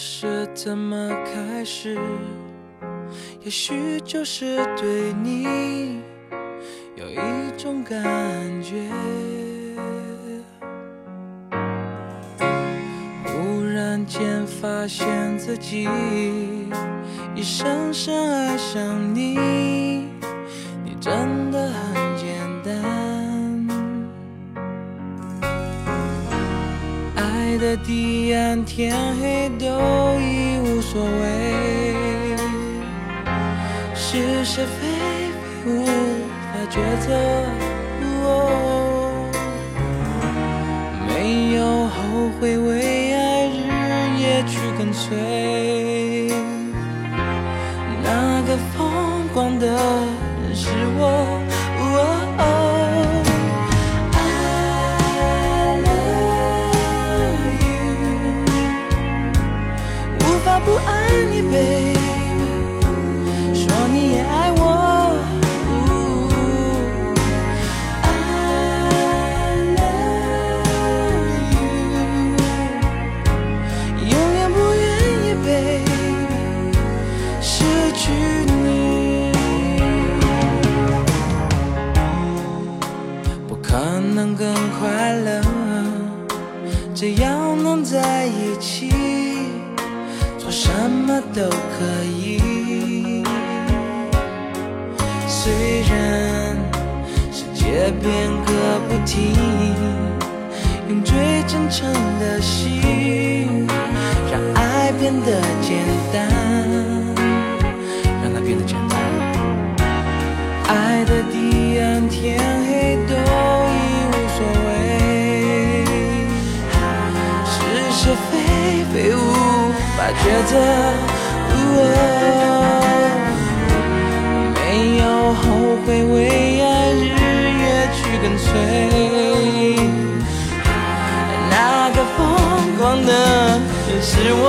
是怎么开始？也许就是对你有一种感觉。忽然间发现自己已深深爱上你，你真的天黑都已无所谓，是是非非无法抉择。没有后悔，为爱日夜去跟随。那个疯狂的人是我。都可以。虽然世界变个不停，用最真诚的心，让爱变得简单，让它变得简单。爱的地暗天黑都已无所谓，是是非非无法抉择。我没有后悔，为爱日夜去跟随。那个疯狂的人是我。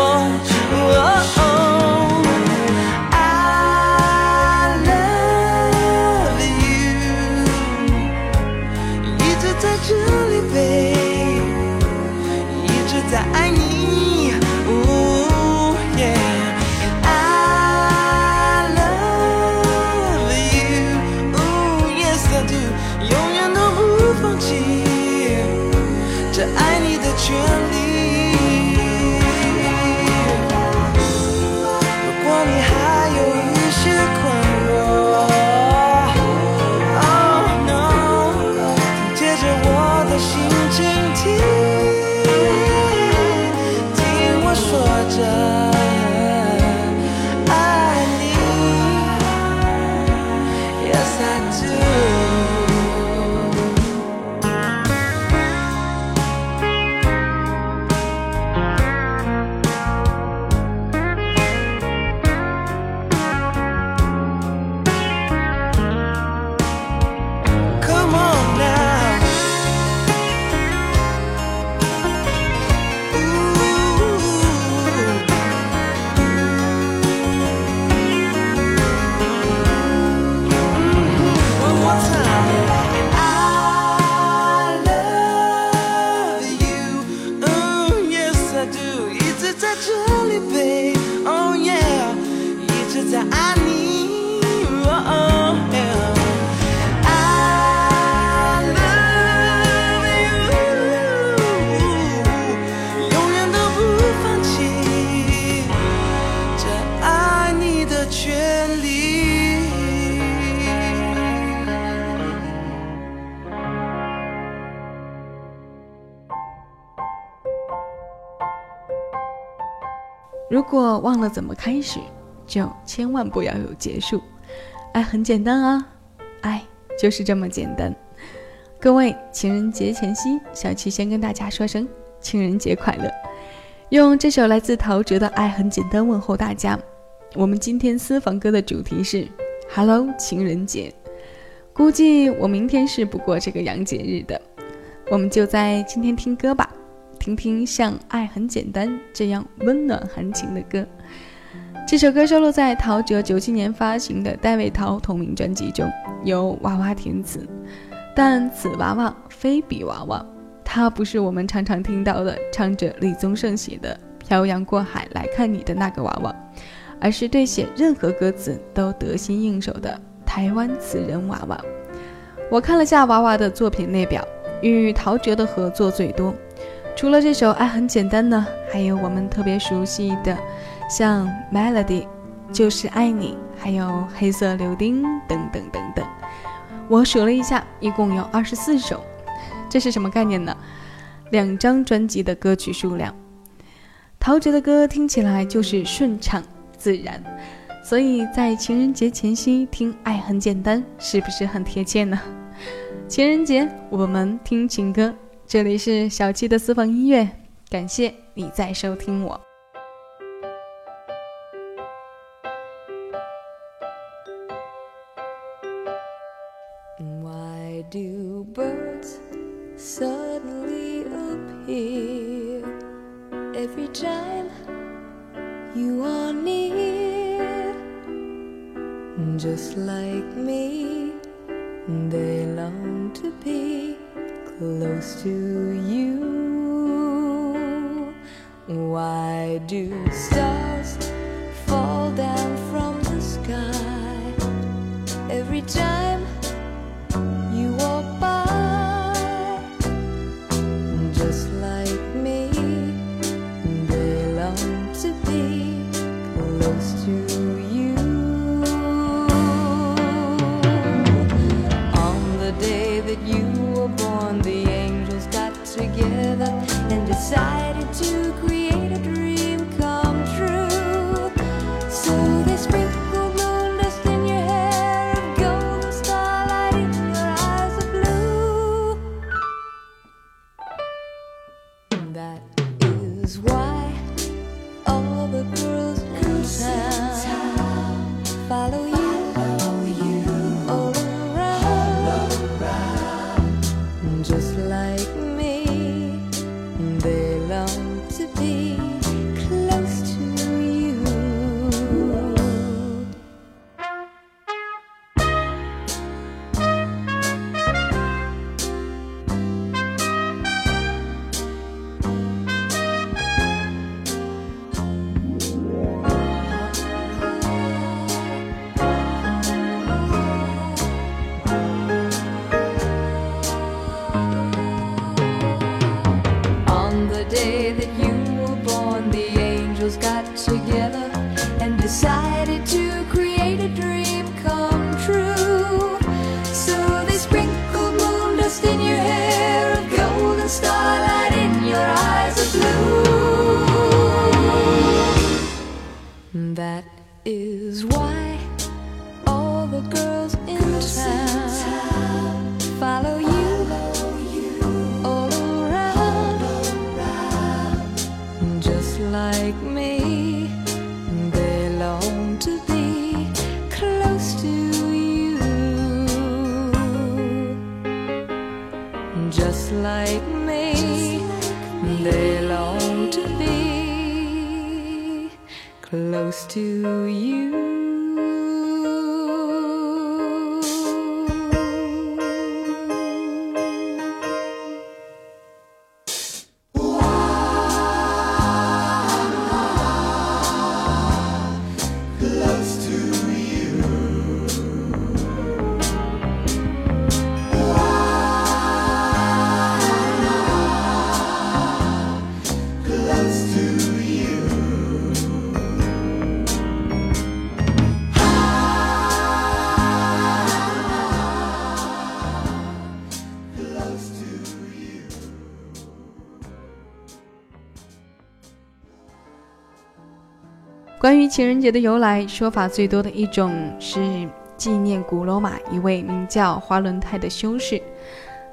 果忘了怎么开始，就千万不要有结束。爱很简单啊，爱就是这么简单。各位，情人节前夕，小七先跟大家说声情人节快乐。用这首来自陶喆的《爱很简单》问候大家。我们今天私房歌的主题是 “Hello 情人节”，估计我明天是不过这个洋节日的。我们就在今天听歌吧。听听像《爱很简单》这样温暖含情的歌。这首歌收录在陶喆九七年发行的戴维陶同名专辑中，由娃娃填词。但此娃娃非彼娃娃，他不是我们常常听到的唱着李宗盛写的《漂洋过海来看你的那个娃娃，而是对写任何歌词都得心应手的台湾词人娃娃。我看了下娃娃的作品列表，与陶喆的合作最多。除了这首《爱很简单》呢，还有我们特别熟悉的，像《Melody》、《就是爱你》，还有《黑色柳丁》等等等等。我数了一下，一共有二十四首。这是什么概念呢？两张专辑的歌曲数量。陶喆的歌听起来就是顺畅自然。所以在情人节前夕听《爱很简单》，是不是很贴切呢？情人节我们听情歌，这里是小七的私房音乐，感谢你在收听我。Why do birds suddenly appear every time you are near? just like me. They long to be close to you. Why do stars fall down from the sky every time you walk by? Just like me, they long to be close to you. On the day that you decided to create a dream come true. So they sprinkled moon dust in your hair golden starlight in your eyes of blue. That is why all the girls in town follow you. Is to you. 情人节的由来，说法最多的一种是纪念古罗马一位名叫华伦泰的修士。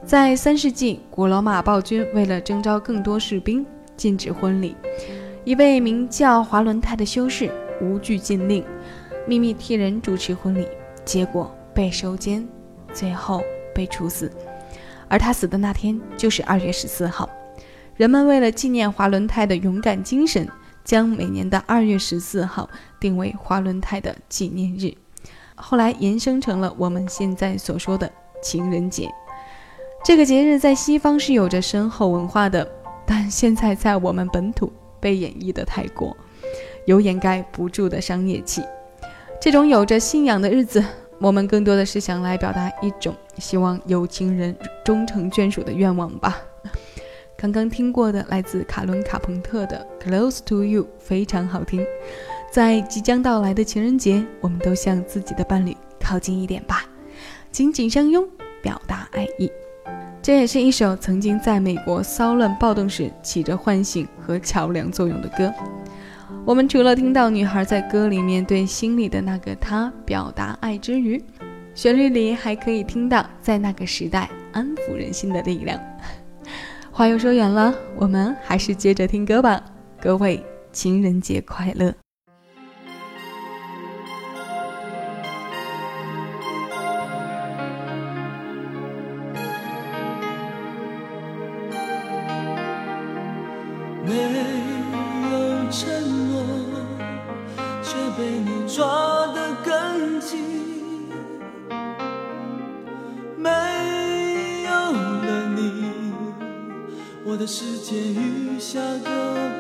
在三世纪，古罗马暴君为了征召更多士兵，禁止婚礼。一位名叫华伦泰的修士无惧禁令，秘密替人主持婚礼，结果被收监，最后被处死。而他死的那天就是二月十四号。人们为了纪念华伦泰的勇敢精神，将每年的二月十四号定为华伦泰的纪念日，后来延伸成了我们现在所说的情人节。这个节日在西方是有着深厚文化的，但现在在我们本土被演绎的太过，有掩盖不住的商业气。这种有着信仰的日子，我们更多的是想来表达一种希望有情人终成眷属的愿望吧。刚刚听过的来自卡伦·卡朋特的《Close to You》非常好听。在即将到来的情人节，我们都向自己的伴侣靠近一点吧，紧紧相拥，表达爱意。这也是一首曾经在美国骚乱暴动时起着唤醒和桥梁作用的歌。我们除了听到女孩在歌里面对心里的那个他表达爱之余，旋律里还可以听到在那个时代安抚人心的力量。话又说远了，我们还是接着听歌吧。各位，情人节快乐！没有承诺，却被你抓得更紧。我的世界雨下个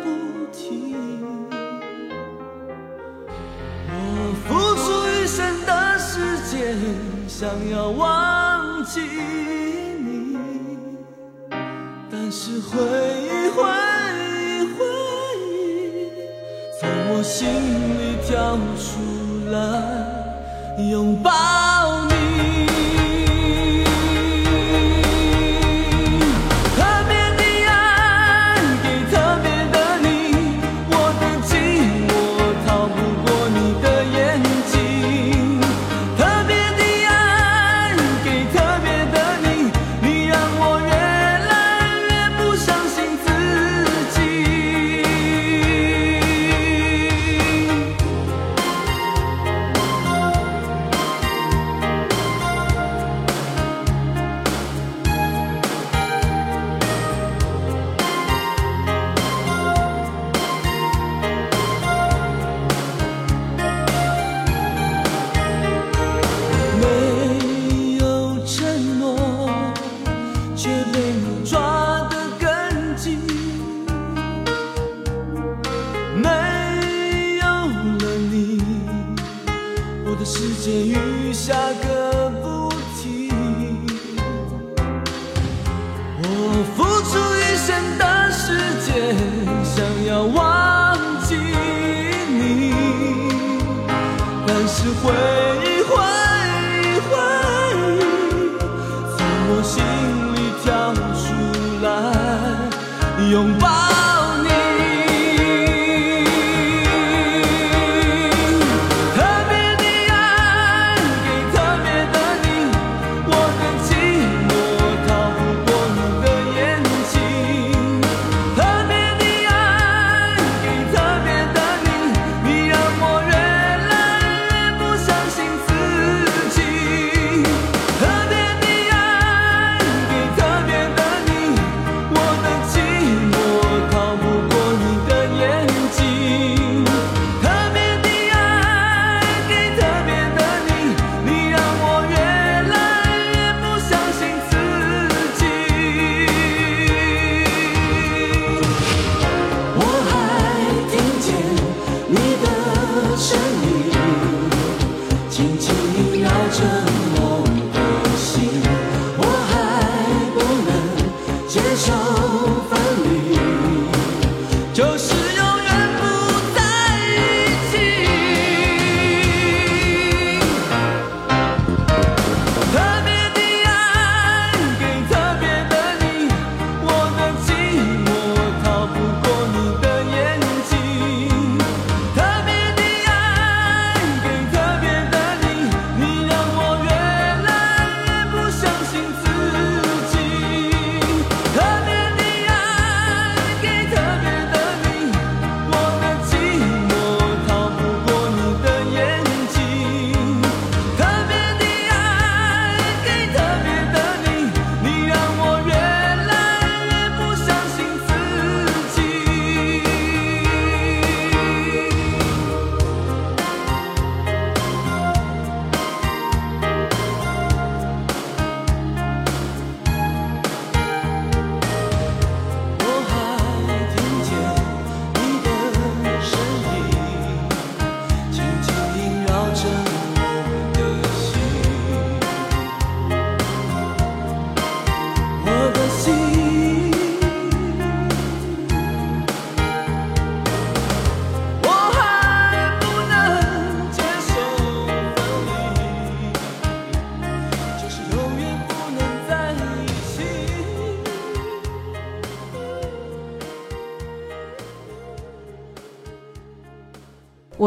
不停。我付出一生的时间，想要忘记你，但是回忆回忆回忆，从我心里跳出来拥抱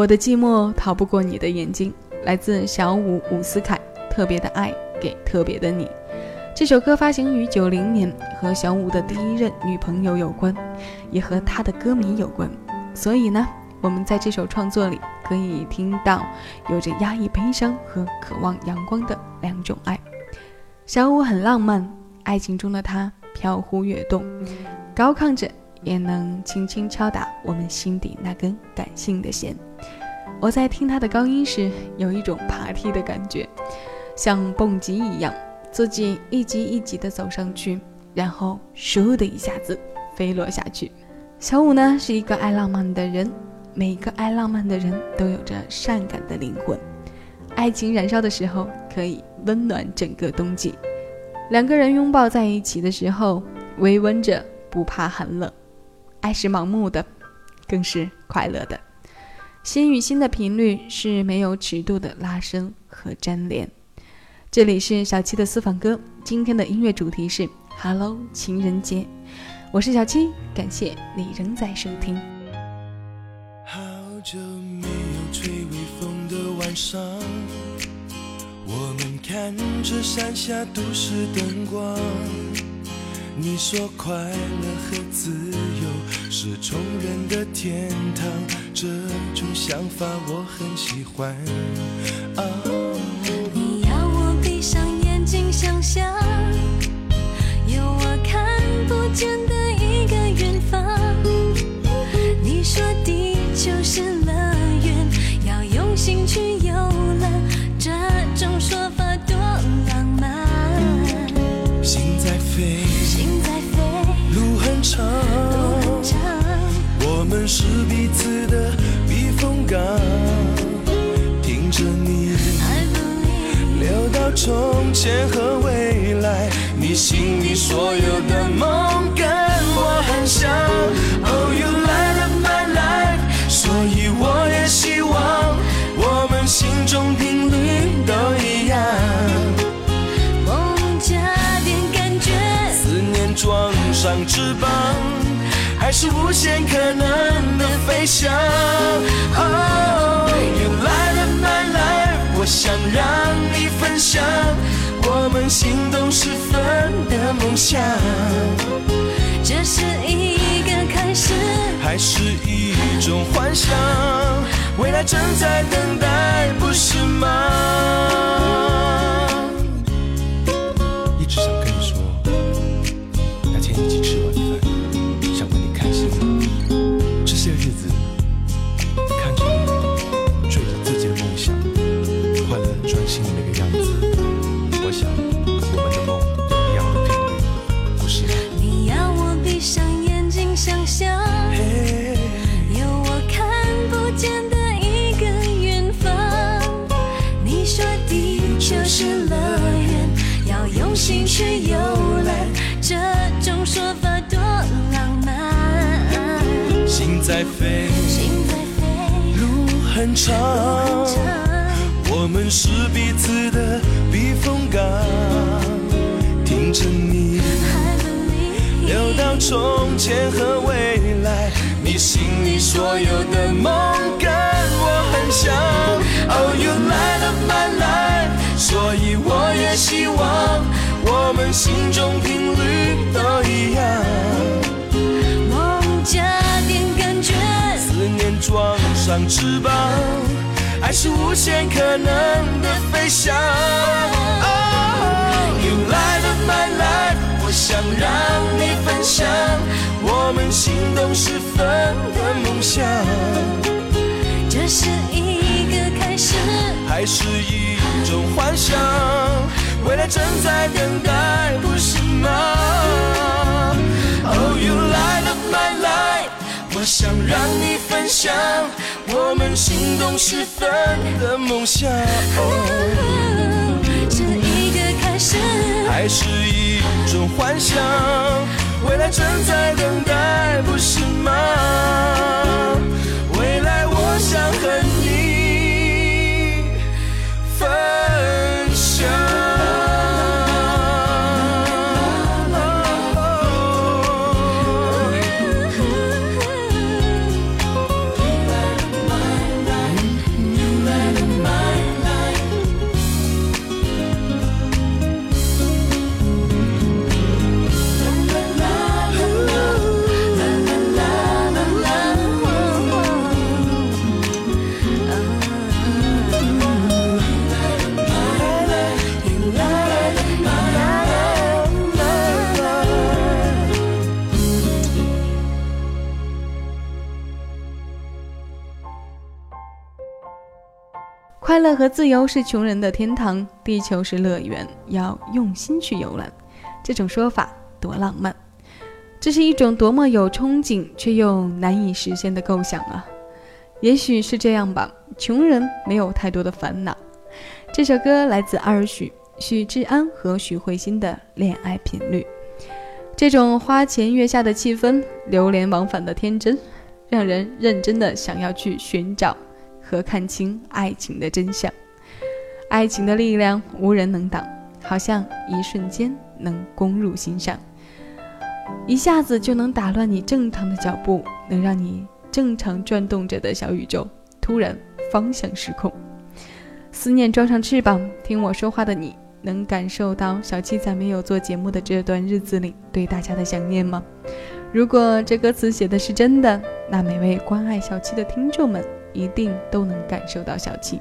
我的寂寞逃不过你的眼睛，来自小五伍思凯，特别的爱给特别的你。这首歌发行于九零年，和小五的第一任女朋友有关，也和他的歌迷有关。所以呢，我们在这首创作里可以听到有着压抑悲伤和渴望阳光的两种爱。小五很浪漫，爱情中的他飘忽跃动，高亢着，也能轻轻敲打我们心底那根感性的弦。我在听他的高音时，有一种爬梯的感觉，像蹦极一样。自己一级一级的走上去，然后倏的一下子飞落下去。小五呢是一个爱浪漫的人，每一个爱浪漫的人都有着善感的灵魂。爱情燃烧的时候，可以温暖整个冬季。两个人拥抱在一起的时候，微温着，不怕寒冷。爱是盲目的，更是快乐的。心与心的频率是没有尺度的拉伸和粘连。这里是小七的私房歌，今天的音乐主题是 Hello 情人节，我是小七，感谢你仍在收听。好久没有吹微风的晚上，我们看着山下都市灯光。你说快乐和自由是穷人的天堂，这种想法我很喜欢。啊。想象，有所有的梦跟我很像。Oh, you light up my life，所以我也希望我们心中频率都一样。梦加点感觉，思念装上翅膀，还是无限可能的飞翔。Oh, you light up my life，我想让你。分享我们心动时分的梦想，这是一个开始，还是一种幻想？未来正在等待，不是吗？长，我们是彼此的避风港。听着你，流到从前和未来，你心里所有的梦跟我很像。Oh, you light up my life，所以我也希望我们心中频率装上翅膀，爱是无限可能的飞翔。You light up my life，我想让你分享我们心动时分的梦想。这是一个开始，还是一种幻想？未来正在等待，不是吗？Oh, you light up my life。我想让你分享我们心动时分的梦想，是一个开始，还是一种幻想？未来正在等待，不是吗？乐和自由是穷人的天堂，地球是乐园，要用心去游览。这种说法多浪漫，这是一种多么有憧憬却又难以实现的构想啊！也许是这样吧，穷人没有太多的烦恼。这首歌来自二许许志安和许慧欣的《恋爱频率》，这种花前月下的气氛，流连忘返的天真，让人认真的想要去寻找。和看清爱情的真相，爱情的力量无人能挡，好像一瞬间能攻入心上，一下子就能打乱你正常的脚步，能让你正常转动着的小宇宙突然方向失控。思念装上翅膀，听我说话的你，能感受到小七在没有做节目的这段日子里对大家的想念吗？如果这歌词写的是真的，那每位关爱小七的听众们。一定都能感受到小气。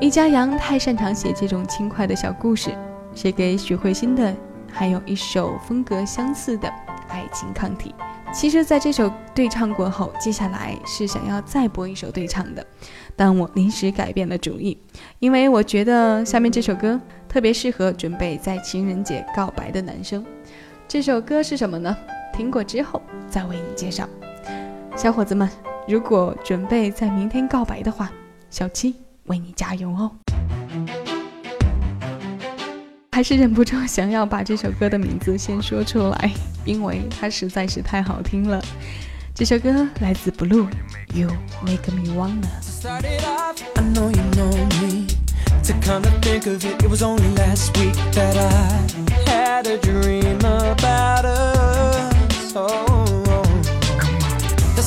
易家扬太擅长写这种轻快的小故事，写给许慧欣的还有一首风格相似的《爱情抗体》。其实，在这首对唱过后，接下来是想要再播一首对唱的，但我临时改变了主意，因为我觉得下面这首歌特别适合准备在情人节告白的男生。这首歌是什么呢？听过之后再为你介绍，小伙子们。如果准备在明天告白的话，小七为你加油哦！还是忍不住想要把这首歌的名字先说出来，因为它实在是太好听了。这首歌来自 Blue，You Make Me Wanna。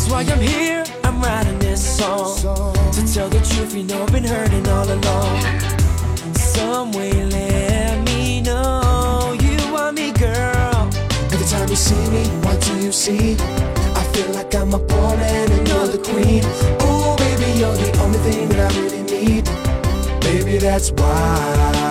why I'm here, Writing this song. To tell the truth, you know I've been hurting all along. Some way, let me know you want me, girl. Every time you see me, what do you see? I feel like I'm a pawn and you're the queen. Oh, baby, you're the only thing that I really need. Baby, that's why.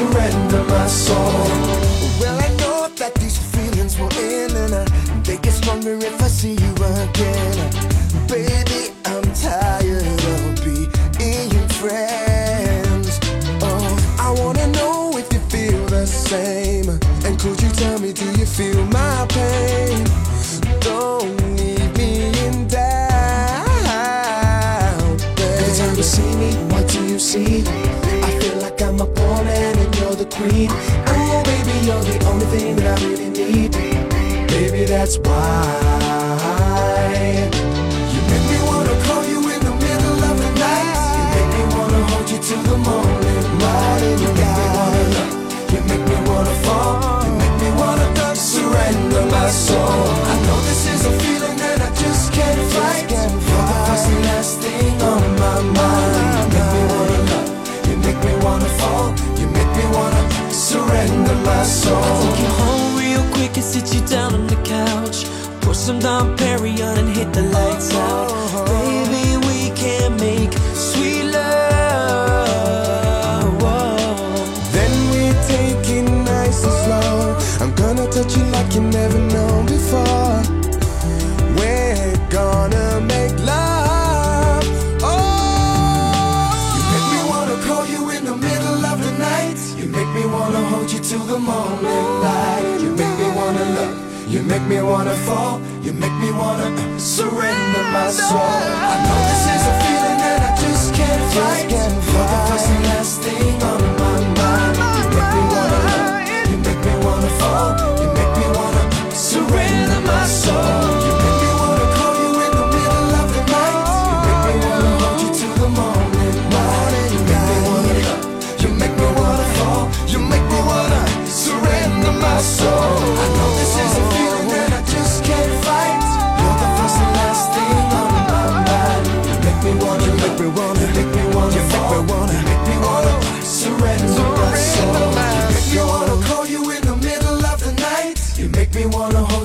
Surrender my soul. Well, I know that these feelings will end and uh, they get stronger if I see you again. Baby, that's why. You make me wanna call you in the middle of the night. You make me wanna hold you till the morning light. You make me wanna love. You make me wanna fall. You make me wanna surrender my soul. I know this is a feeling that I just can't fight. You're the first and last thing on my mind. You make me wanna love. You make me wanna fall. You make me wanna surrender my soul. And sit you down on the couch. Pour some Dom Perignon and hit the lights out. Baby, we can make sweet love. Then we take it nice and slow. I'm gonna touch you like you never known before. We're gonna make love. Oh, you make me wanna call you in the middle of the night. You make me wanna hold you till the morning light. You make me wanna fall. You make me wanna surrender my soul. I know this is a feeling that I just can't fight. You're the first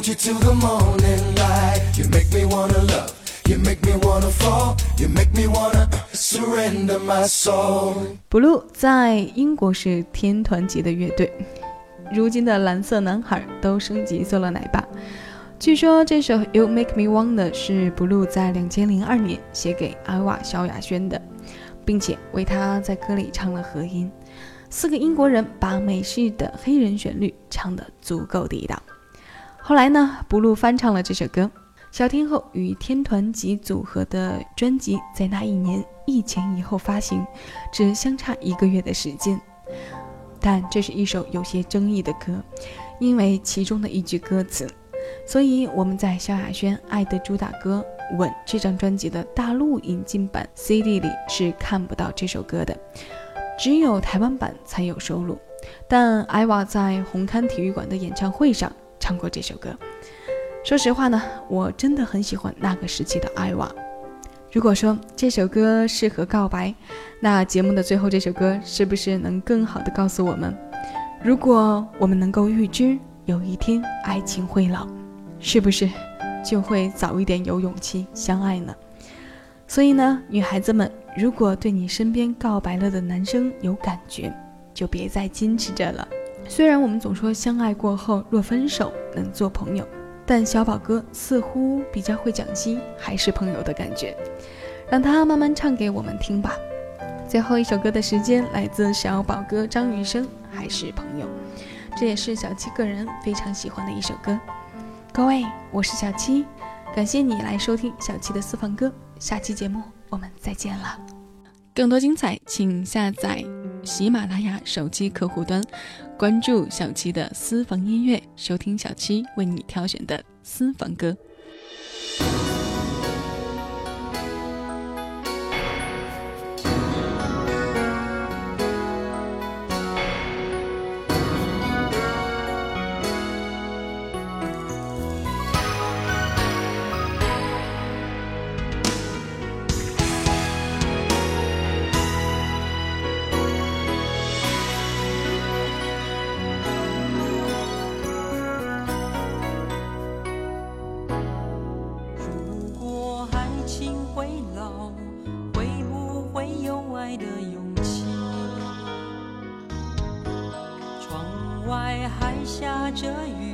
hold you till the morning light. You make me wanna love. You make me wanna fall. You make me wanna surrender my soul. Blue 在英国是天团级的乐队，如今的蓝色男孩都升级做了奶爸。据说这首《You Make Me Wanna》是 Blue 在两千零二年写给阿瓦萧亚轩的，并且为他在歌里唱了和音。四个英国人把美式的黑人旋律唱得足够地道。后来呢不露翻唱了这首歌。小天后与天团级组合的专辑在那一年一前一后发行，只相差一个月的时间。但这是一首有些争议的歌，因为其中的一句歌词。所以我们在萧亚轩《爱的主打歌吻》这张专辑的大陆引进版 CD 里是看不到这首歌的，只有台湾版才有收录。但艾娃在红磡体育馆的演唱会上唱过这首歌。说实话呢，我真的很喜欢那个时期的艾娃。如果说这首歌适合告白，那节目的最后这首歌是不是能更好的告诉我们，如果我们能够预知有一天爱情会老？是不是就会早一点有勇气相爱呢？所以呢，女孩子们，如果对你身边告白了的男生有感觉，就别再矜持着了。虽然我们总说相爱过后若分手能做朋友，但小宝哥似乎比较会讲心还是朋友的感觉，让他慢慢唱给我们听吧。最后一首歌的时间来自小宝哥张雨生，还是朋友，这也是小七个人非常喜欢的一首歌。各位，我是小七，感谢你来收听小七的私房歌。下期节目我们再见了。更多精彩，请下载喜马拉雅手机客户端，关注小七的私房音乐，收听小七为你挑选的私房歌。下着雨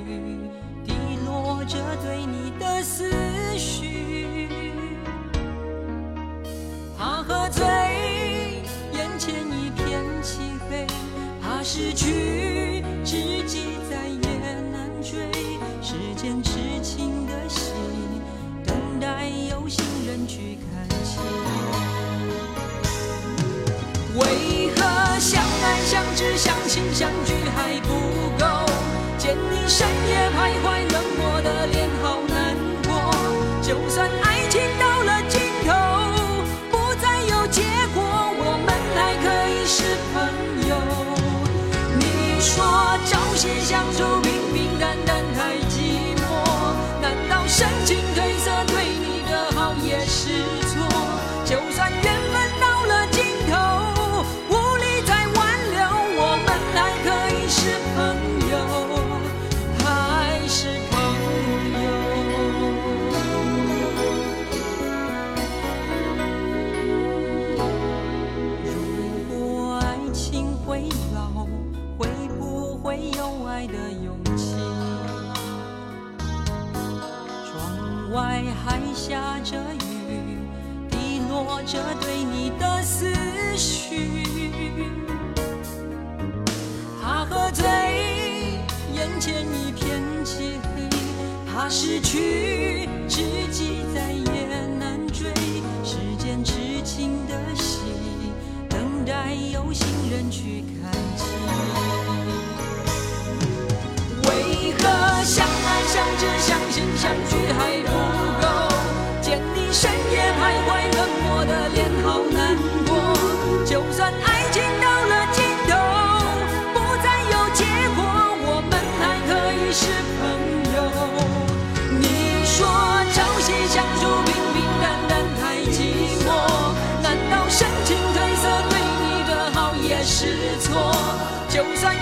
心相中落着对你的思绪。怕喝醉，眼前一片漆黑，怕失去，知己再也难追。时间痴情的戏，等待有心人去看清。为何相爱相知相信相聚还不就算